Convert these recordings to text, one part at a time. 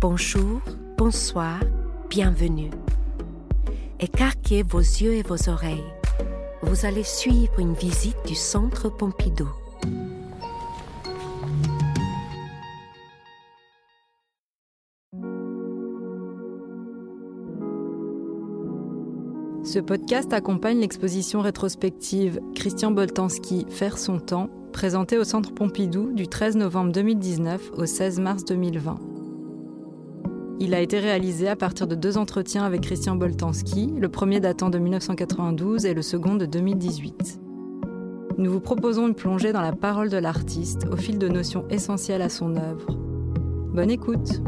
Bonjour, bonsoir, bienvenue. Écarquez vos yeux et vos oreilles. Vous allez suivre une visite du Centre Pompidou. Ce podcast accompagne l'exposition rétrospective Christian Boltanski Faire son temps, présentée au Centre Pompidou du 13 novembre 2019 au 16 mars 2020. Il a été réalisé à partir de deux entretiens avec Christian Boltanski, le premier datant de 1992 et le second de 2018. Nous vous proposons une plongée dans la parole de l'artiste au fil de notions essentielles à son œuvre. Bonne écoute!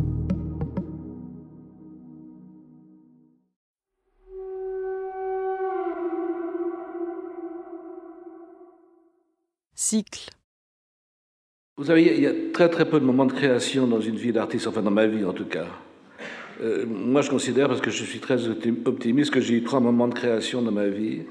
Vous savez, il y a très très peu de moments de création dans une vie d'artiste, enfin dans ma vie en tout cas. Euh, moi, je considère, parce que je suis très optimiste, que j'ai eu trois moments de création dans ma vie.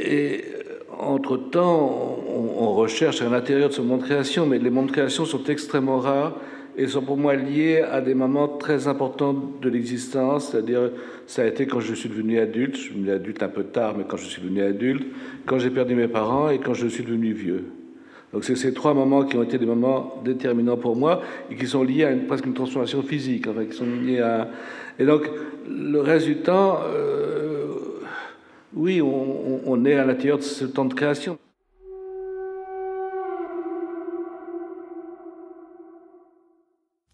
Et euh, entre-temps, on, on, recherche à l'intérieur de ce monde de création, mais les moments de création sont extrêmement rares et sont pour moi liés à des moments très importants de l'existence. C'est-à-dire, ça a été quand je suis devenu adulte, je suis devenu adulte un peu tard, mais quand je suis devenu adulte, quand j'ai perdu mes parents et quand je suis devenu vieux. Donc c'est ces trois moments qui ont été des moments déterminants pour moi et qui sont liés à presque une transformation physique, enfin, qui sont liés à... Et donc le reste du temps, oui, on, on est à l'intérieur de ce temps de création.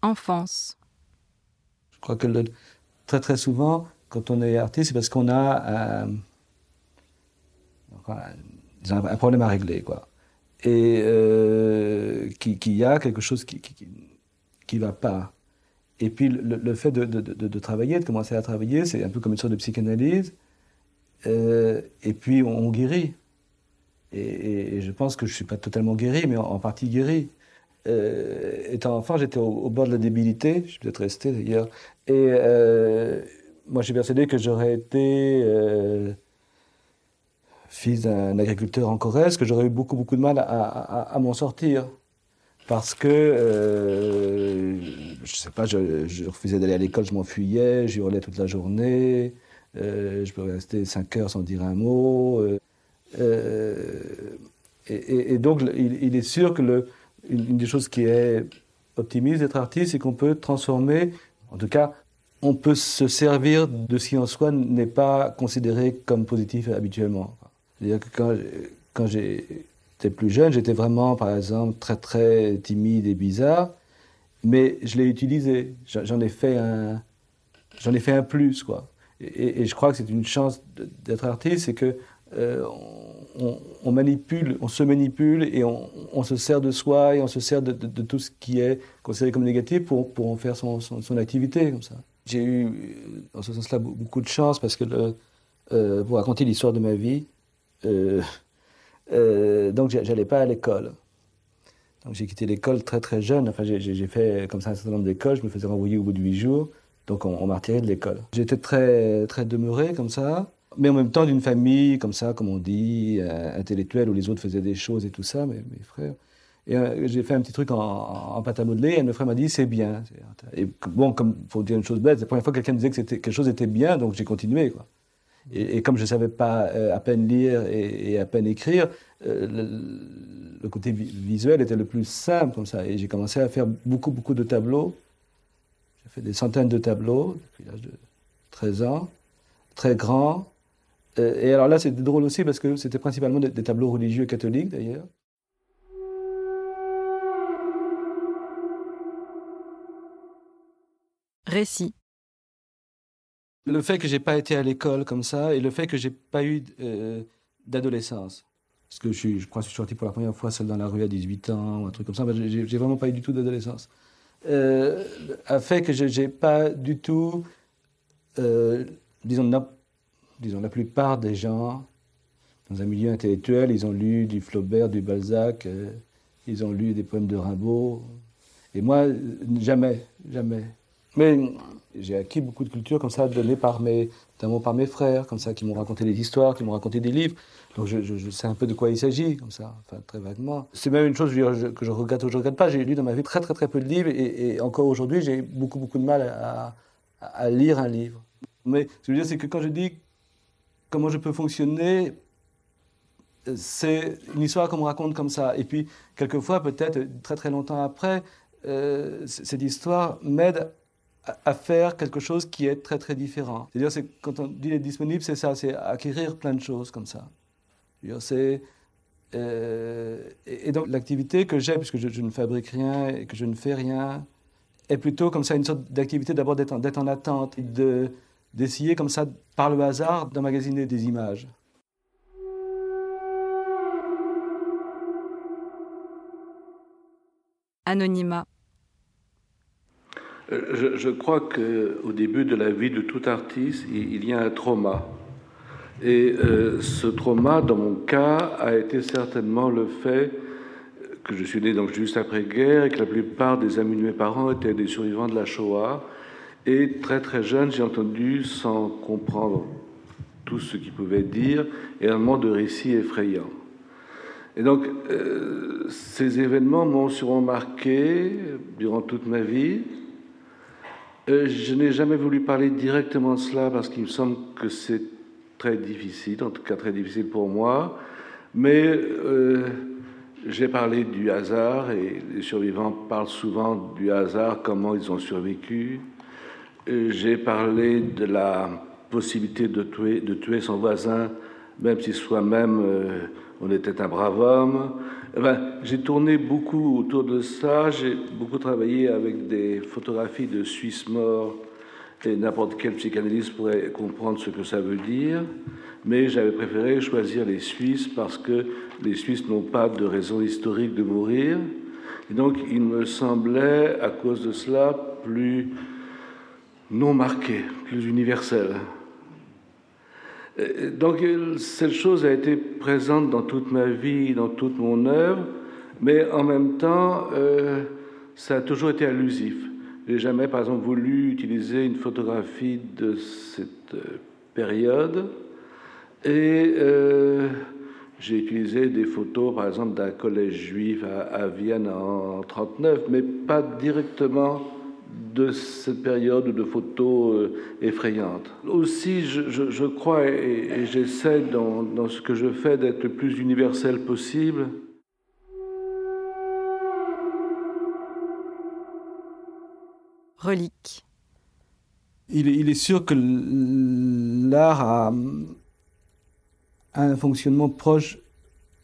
Enfance. Je crois que très très souvent, quand on est artiste, c'est parce qu'on a euh, un problème à régler, quoi et euh, qu'il qui y a quelque chose qui qui, qui va pas. Et puis le, fait de, travailler, de commencer à travailler, c'est un peu comme une sorte de psychanalyse. Euh, et puis on, guérit. Et, je pense que je suis pas totalement guéri, mais en, en partie guéri. Euh, étant enfant, j'étais au, bord de la débilité, je suis peut-être resté d'ailleurs. Et euh, moi, j'ai persuadé que j'aurais été euh, fils d'un agriculteur en Corrèze, que j'aurais eu beaucoup, beaucoup de mal à, m'en sortir. Parce que, euh, je sais pas, je, refusais d'aller à l'école, je m'enfuyais, je hurlais toute la journée, je pouvais rester cinq heures sans dire un mot. Et, donc, il, est sûr que le, une, des choses qui est optimiste d'être artiste, c'est qu'on peut transformer, en tout cas, on peut se servir de ce qui en soi n'est pas considéré comme positif habituellement. C'est-à-dire que quand, quand j'étais plus jeune, j'étais vraiment, par exemple, très très timide et bizarre, mais je l'ai utilisé. J'en ai fait un, j'en ai fait un plus, quoi. Et, et je crois que c'est une chance d'être artiste, c'est que euh, on, manipule, on se manipule et on, se sert de soi et on se sert de, tout ce qui est considéré comme négatif pour, pour en faire son, son, activité, comme ça. J'ai eu, dans ce sens-là, beaucoup de chance parce que le, euh, pour raconter l'histoire de ma vie, euh, euh, donc j'allais pas à l'école. Donc j'ai quitté l'école très très jeune. Enfin j'ai fait comme ça un certain nombre d'écoles. Je me faisais renvoyer au bout de huit jours. Donc on, on m'a retiré de l'école. J'étais très très demeuré comme ça, mais en même temps d'une famille comme ça, comme on dit, euh, intellectuelle où les autres faisaient des choses et tout ça. Mes, mes frères. Et euh, j'ai fait un petit truc en, pâte à modeler. Et mon frère m'a dit c'est bien. Et bon, comme faut dire une chose bête, la première fois que quelqu'un me disait que quelque chose était bien, donc j'ai continué quoi. Et, comme je ne savais pas euh, à peine lire et, à peine écrire, le, côté vi visuel était le plus simple comme ça. Et j'ai commencé à faire beaucoup, beaucoup de tableaux. J'ai fait des centaines de tableaux depuis l'âge de 13 ans, très grands. Euh, et alors là, c'était drôle aussi parce que c'était principalement des, des tableaux religieux catholiques d'ailleurs. Récit. Le fait que j'ai pas été à l'école comme ça et le fait que j'ai pas eu euh, d'adolescence. Parce que je, suis, je crois que je suis sorti pour la première fois seul dans la rue à 18 ans ou un truc comme ça. J'ai vraiment pas eu du tout d'adolescence. Euh, a fait que j'ai pas du tout, euh, disons, disons, la plupart des gens dans un milieu intellectuel, ils ont lu du Flaubert, du Balzac, euh, ils ont lu des poèmes de Rimbaud. Et moi, jamais, jamais. Mais j'ai acquis beaucoup de culture comme ça, donnée par mes, par mes frères, comme ça, qui m'ont raconté des histoires, qui m'ont raconté des livres. Donc je, sais un peu de quoi il s'agit, comme ça, très vaguement. C'est même une chose que je regrette ou je regrette pas. J'ai lu dans ma vie très très très peu de livres et, encore aujourd'hui j'ai beaucoup beaucoup de mal à, à, lire un livre. Mais ce que je veux dire, c'est que quand je dis comment je peux fonctionner, c'est une histoire qu'on me raconte comme ça. Et puis, quelquefois, peut-être très très longtemps après, euh, cette histoire m'aide à, faire quelque chose qui est très très différent. C'est-à-dire, c'est, quand on dit être disponible, c'est ça, c'est acquérir plein de choses comme ça. C'est, euh, et donc l'activité que j'ai, puisque je, ne fabrique rien et que je ne fais rien, est plutôt comme ça une sorte d'activité d'abord d'être, d'être en attente de, d'essayer comme ça, par le hasard, d'emmagasiner des images. Anonymat. Euh, je, crois qu'au début de la vie de tout artiste, il, y a un trauma. Et euh, ce trauma, dans mon cas, a été certainement le fait que je suis né donc juste après-guerre et que la plupart des amis de mes parents étaient des survivants de la Shoah. Et très très jeune, j'ai entendu, sans comprendre tout ce qu'ils pouvaient dire, énormément de récits effrayants. Et donc, euh, ces événements m'ont sûrement marqué durant toute ma vie. Euh, je n'ai jamais voulu parler directement de cela parce qu'il me semble que c'est très difficile, en tout cas très difficile pour moi. Mais euh, j'ai parlé du hasard et les survivants parlent souvent du hasard, comment ils ont survécu. J'ai parlé de la possibilité de tuer, son voisin, même si soi-même on était un brave homme. j'ai tourné beaucoup autour de ça. J'ai beaucoup travaillé avec des photographies de Suisses morts et n'importe quel psychanalyste pourrait comprendre ce que ça veut dire. Mais j'avais préféré choisir les Suisses parce que les Suisses n'ont pas de raison historique de mourir. Et donc, il me semblait, à cause de cela, plus non marqué, plus universel. Euh, donc cette chose a été présente dans toute ma vie, dans toute mon œuvre, mais en même temps, euh, ça a toujours été allusif. J'ai jamais, par exemple, voulu utiliser une photographie de cette euh, période, et j'ai utilisé des photos, par exemple, d'un collège juif à, à Vienne en 1939, mais pas directement de cette période de photos euh, effrayantes. Aussi, je, crois et, j'essaie dans, dans, ce que je fais d'être le plus universel possible. Relique. Il, il est sûr que l'art a, un fonctionnement proche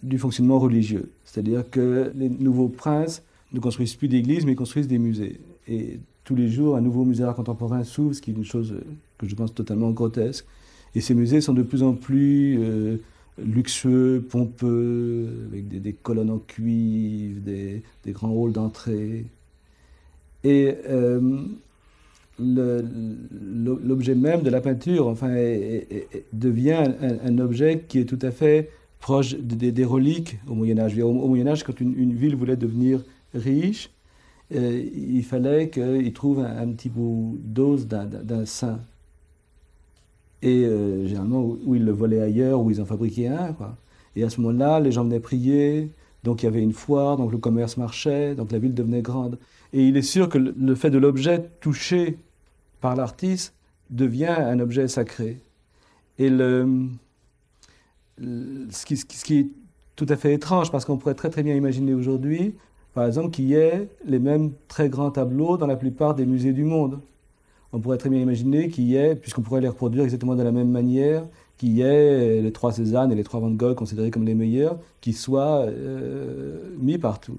du fonctionnement religieux. C'est-à-dire que les nouveaux princes ne construisent plus d'églises, mais construisent des musées. Et tous les jours, un nouveau musée d'art contemporain s'ouvre, ce qui est une chose que je pense totalement grotesque. Et ces musées sont de plus en plus euh, luxueux, pompeux, avec des, colonnes en cuivre, des, grands halls d'entrée. Et euh, l'objet même de la peinture enfin, devient un, objet qui est tout à fait proche des, reliques au Moyen Âge. Au, Moyen Âge, quand une ville voulait devenir riche, euh, il fallait qu'ils trouvent un, petit bout d'os d'un saint. Et euh, généralement, où ils le volaient ailleurs, où ils en fabriquaient un. Et à ce moment-là, les gens venaient prier, donc il y avait une foire, donc le commerce marchait, donc la ville devenait grande. Et il est sûr que le fait de l'objet touché par l'artiste devient un objet sacré. Et ce, qui, ce, qui, est tout à fait étrange, parce qu'on pourrait très très bien imaginer aujourd'hui par exemple, qu'il y ait les mêmes très grands tableaux dans la plupart des musées du monde. On pourrait très bien imaginer qu'il y ait, puisqu'on pourrait les reproduire exactement de la même manière, qu'il y ait les trois Cézanne et les trois Van Gogh considérés comme les meilleurs, qui soient euh, mis partout.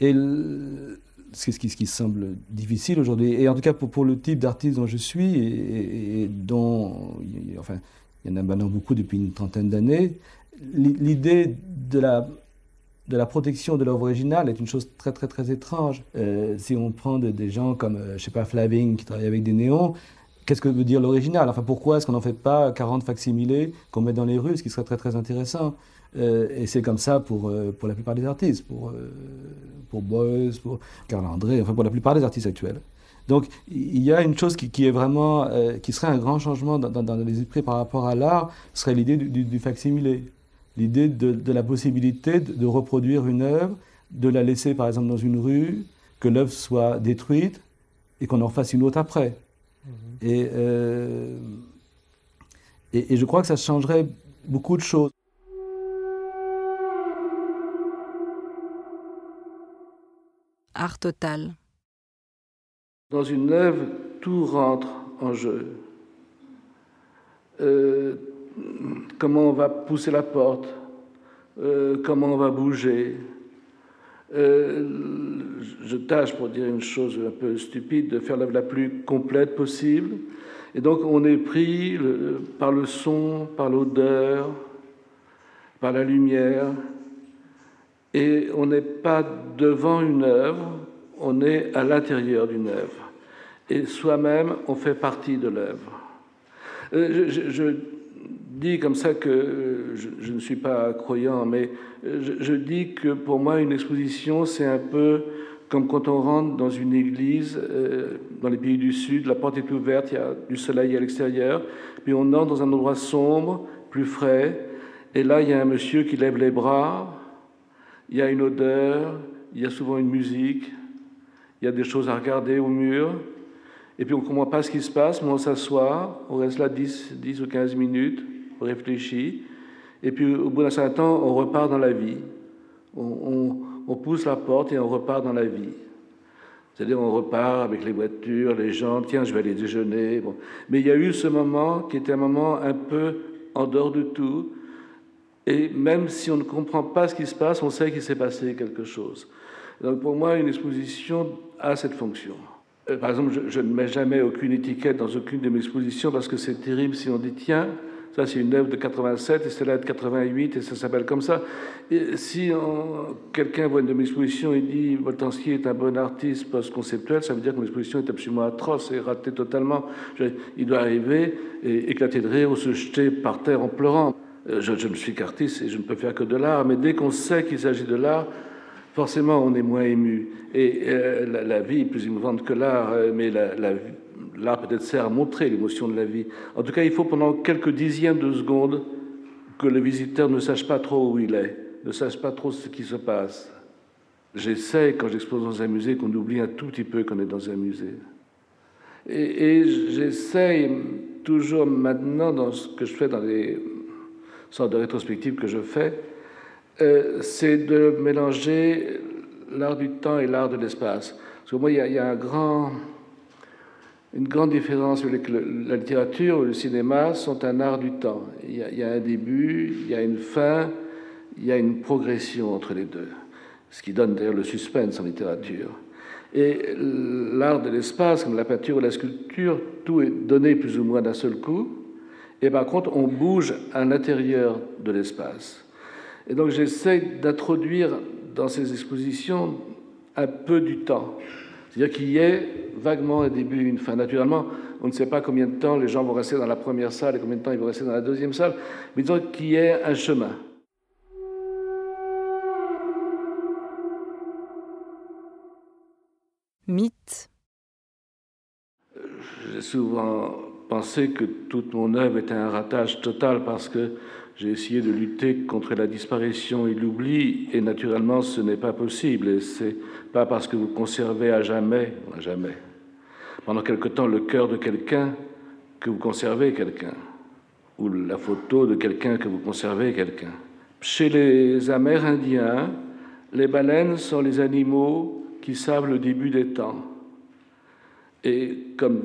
Et ce qui, semble difficile aujourd'hui. Et en tout cas, pour, le type d'artiste dont je suis, et, dont, il y en a maintenant beaucoup depuis une trentaine d'années, l'idée de la de la protection de l'œuvre originale est une chose très très très étrange. Euh, si on prend des gens comme, euh, je sais pas, Flaving qui travaille avec des néons, qu'est-ce que veut dire l'original? Enfin, pourquoi est-ce qu'on n'en fait pas 40 facsimilés qu'on met dans les rues, ce qui serait très très intéressant euh, Et c'est comme ça pour, pour la plupart des artistes, pour, pour Beuys, pour Carl André, enfin pour la plupart des artistes actuels. Donc il y a une chose qui, est vraiment, euh, qui serait un grand changement dans, les esprits par rapport à l'art, serait l'idée du, du, facsimilé, l'idée de, la possibilité de, reproduire une œuvre, de la laisser par exemple dans une rue, que l'œuvre soit détruite et qu'on en fasse une autre après. Mhm. Euh, et, et je crois que ça changerait beaucoup de choses. Art total. Dans une œuvre, tout rentre en jeu. Euh, comment on va pousser la porte, euh, comment on va bouger? Euh, je tâche, pour dire une chose un peu stupide, de faire l'œuvre la plus complète possible. Et donc on est pris par le son, par l'odeur, par la lumière, et on n'est pas devant une œuvre, on est à l'intérieur d'une œuvre. Et soi-même, on fait partie de l'œuvre. Euh, je, dis comme ça que euh, je, ne suis pas croyant, mais je, dis que pour moi, une exposition, c'est un peu comme quand on rentre dans une église euh, dans les pays du Sud, la porte est ouverte, il y a du soleil à l'extérieur, puis on entre dans un endroit sombre, plus frais, et là, il y a un monsieur qui lève les bras, il y a une odeur, il y a souvent une musique, il y a des choses à regarder au mur, et puis on ne comprend pas ce qui se passe, mais on s'assoit, on reste là 10, 10 ou 15 minutes, on réfléchit, et puis au bout d'un certain temps, on repart dans la vie. On, pousse la porte et on repart dans la vie. C'est-à-dire on repart avec les voitures, les gens, tiens, je vais aller déjeuner. Bon. Mais il y a eu ce moment qui était un moment un peu en dehors de tout, et même si on ne comprend pas ce qui se passe, on sait qu'il s'est passé quelque chose. Donc pour moi, une exposition a cette fonction. Euh, par exemple, je, ne mets jamais aucune étiquette dans aucune de mes expositions parce que c'est terrible si on dit tiens, ça c'est une œuvre de 87 et celle-là de 88 et ça s'appelle comme ça. Si quelqu'un voit une de mes expositions et dit Boltanski est un bon artiste post-conceptuel, ça veut dire que mon exposition est absolument atroce et ratée totalement. il doit arriver et éclater de rire ou se jeter par terre en pleurant. Euh, je, ne suis qu'artiste et je ne peux faire que de l'art, mais dès qu'on sait qu'il s'agit de l'art, forcément on est moins ému. Et euh, la, vie est plus émouvante que l'art, euh, mais l'art peut-être sert à montrer l'émotion de la vie. En tout cas, il faut pendant quelques dixièmes de secondes que le visiteur ne sache pas trop où il est, ne sache pas trop ce qui se passe. J'essaie, quand j'expose dans un musée, qu'on oublie un tout petit peu qu'on est dans un musée. Et, et j'essaie toujours maintenant, dans ce que je fais dans les sorte de rétrospective que je fais, euh, c'est de mélanger l'art du temps et l'art de l'espace. Parce que moi, il y a, un grand, une grande différence avec la littérature ou le cinéma sont un art du temps. Il y, a, il y, a, un début, il y a une fin, il y a une progression entre les deux. Ce qui donne d'ailleurs le suspense en littérature. Et l'art de l'espace, comme la peinture ou la sculpture, tout est donné plus ou moins d'un seul coup. Et par contre, on bouge à l'intérieur de l'espace. Et donc j'essaie d'introduire dans ces expositions un peu du temps. C'est-à-dire qu'il y ait vaguement un début, une fin. Naturellement, on ne sait pas combien de temps les gens vont rester dans la première salle et combien de temps ils vont rester dans la deuxième salle, mais disons qu'il y ait un chemin. Mythe. J'ai souvent penser que toute mon œuvre était un ratage total parce que j'ai essayé de lutter contre la disparition et l'oubli, et naturellement ce n'est pas possible. Et c'est pas parce que vous conservez à jamais, à jamais, pendant quelque temps le cœur de quelqu'un que vous conservez quelqu'un, ou la photo de quelqu'un que vous conservez quelqu'un. Chez les Amérindiens, les baleines sont les animaux qui savent le début des temps. Et comme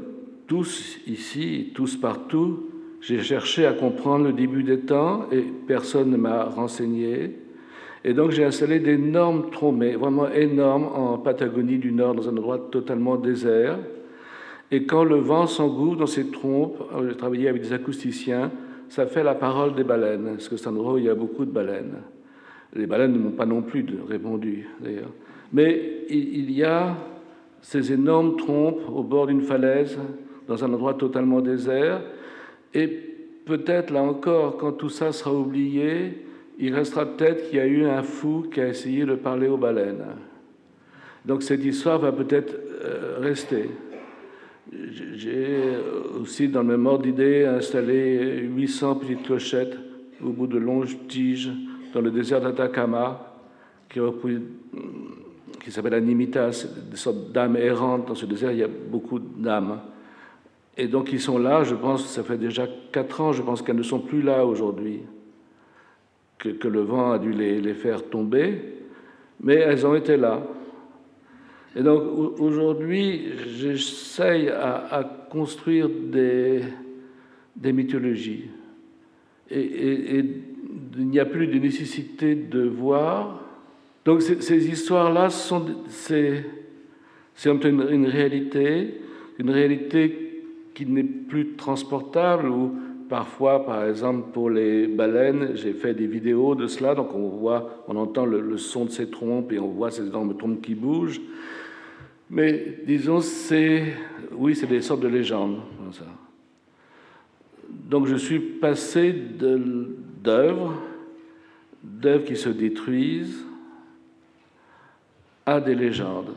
tous ici, tous partout, j'ai cherché à comprendre le début des temps et personne ne m'a renseigné. Et donc j'ai installé d'énormes trombées, vraiment énormes, en Patagonie du Nord, dans un endroit totalement désert. Et quand le vent s'engouffre dans ces trompes, euh, j'ai travaillé avec des acousticiens, ça fait la parole des baleines, parce que c'est un endroit où il y a beaucoup de baleines. Les baleines ne m'ont pas non plus répondu, d'ailleurs. Mais il y a ces énormes trompes au bord d'une falaise dans un endroit totalement désert. Et peut-être, là encore, quand tout ça sera oublié, il restera peut-être qu'il y a eu un fou qui a essayé de parler aux baleines. Donc cette histoire va peut-être euh, rester. J'ai aussi, dans le même ordre d'idée, installé 800 petites clochettes au bout de longues tiges dans le désert d'Atacama, qui, qui s'appelle Animitas, des sortes d'âmes errantes. Dans ce désert, il y a beaucoup d'âmes. Et donc, ils sont là, je pense, ça fait déjà quatre ans, je pense qu'elles ne sont plus là aujourd'hui, que, le vent a dû les, les faire tomber, mais elles ont été là. Et donc aujourd'hui, j'essaye à, construire des, des mythologies. Et, il n'y a plus de nécessité de voir. Donc ces, histoires-là, c'est une, une réalité, une réalité qui n'est plus transportable, ou parfois, par exemple, pour les baleines, j'ai fait des vidéos de cela, donc on voit, on entend le, son de ces trompes et on voit ces énormes trompes qui bougent. Mais disons, c'est, oui, c'est des sortes de légendes. Donc je suis passé d'œuvres, d'œuvres qui se détruisent, à des légendes.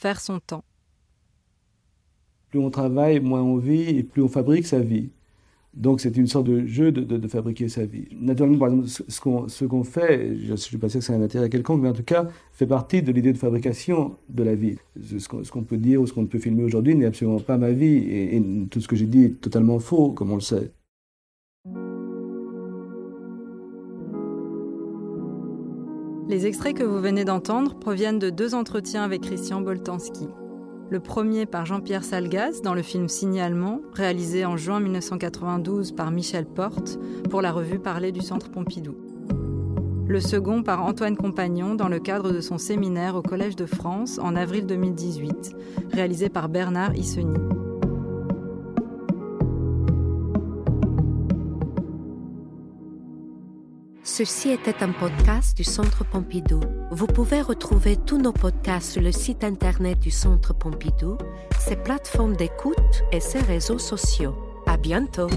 Faire son temps. Plus on travaille, moins on vit et plus on fabrique sa vie. Donc c'est une sorte de jeu de, fabriquer sa vie. Naturellement, par exemple, ce qu'on fait, je ne suis pas sûr que ça ait un intérêt quelconque, mais en tout cas, fait partie de l'idée de fabrication de la vie. Ce qu'on peut dire ou ce qu'on peut filmer aujourd'hui n'est absolument pas ma vie, et, tout ce que j'ai dit est totalement faux, comme on le sait. Les extraits que vous venez d'entendre proviennent de deux entretiens avec Christian Boltanski le premier par Jean-Pierre Salgaz dans le film Signalement, réalisé en juin 1992 par Michel Porte pour la revue Parler du Centre Pompidou. Le second par Antoine Compagnon dans le cadre de son séminaire au Collège de France en avril 2018, réalisé par Bernard Isseny. Ceci était un podcast du Centre Pompidou. Vous pouvez retrouver tous nos podcasts sur le site internet du Centre Pompidou, ses plateformes d'écoute et ses réseaux sociaux. À bientôt!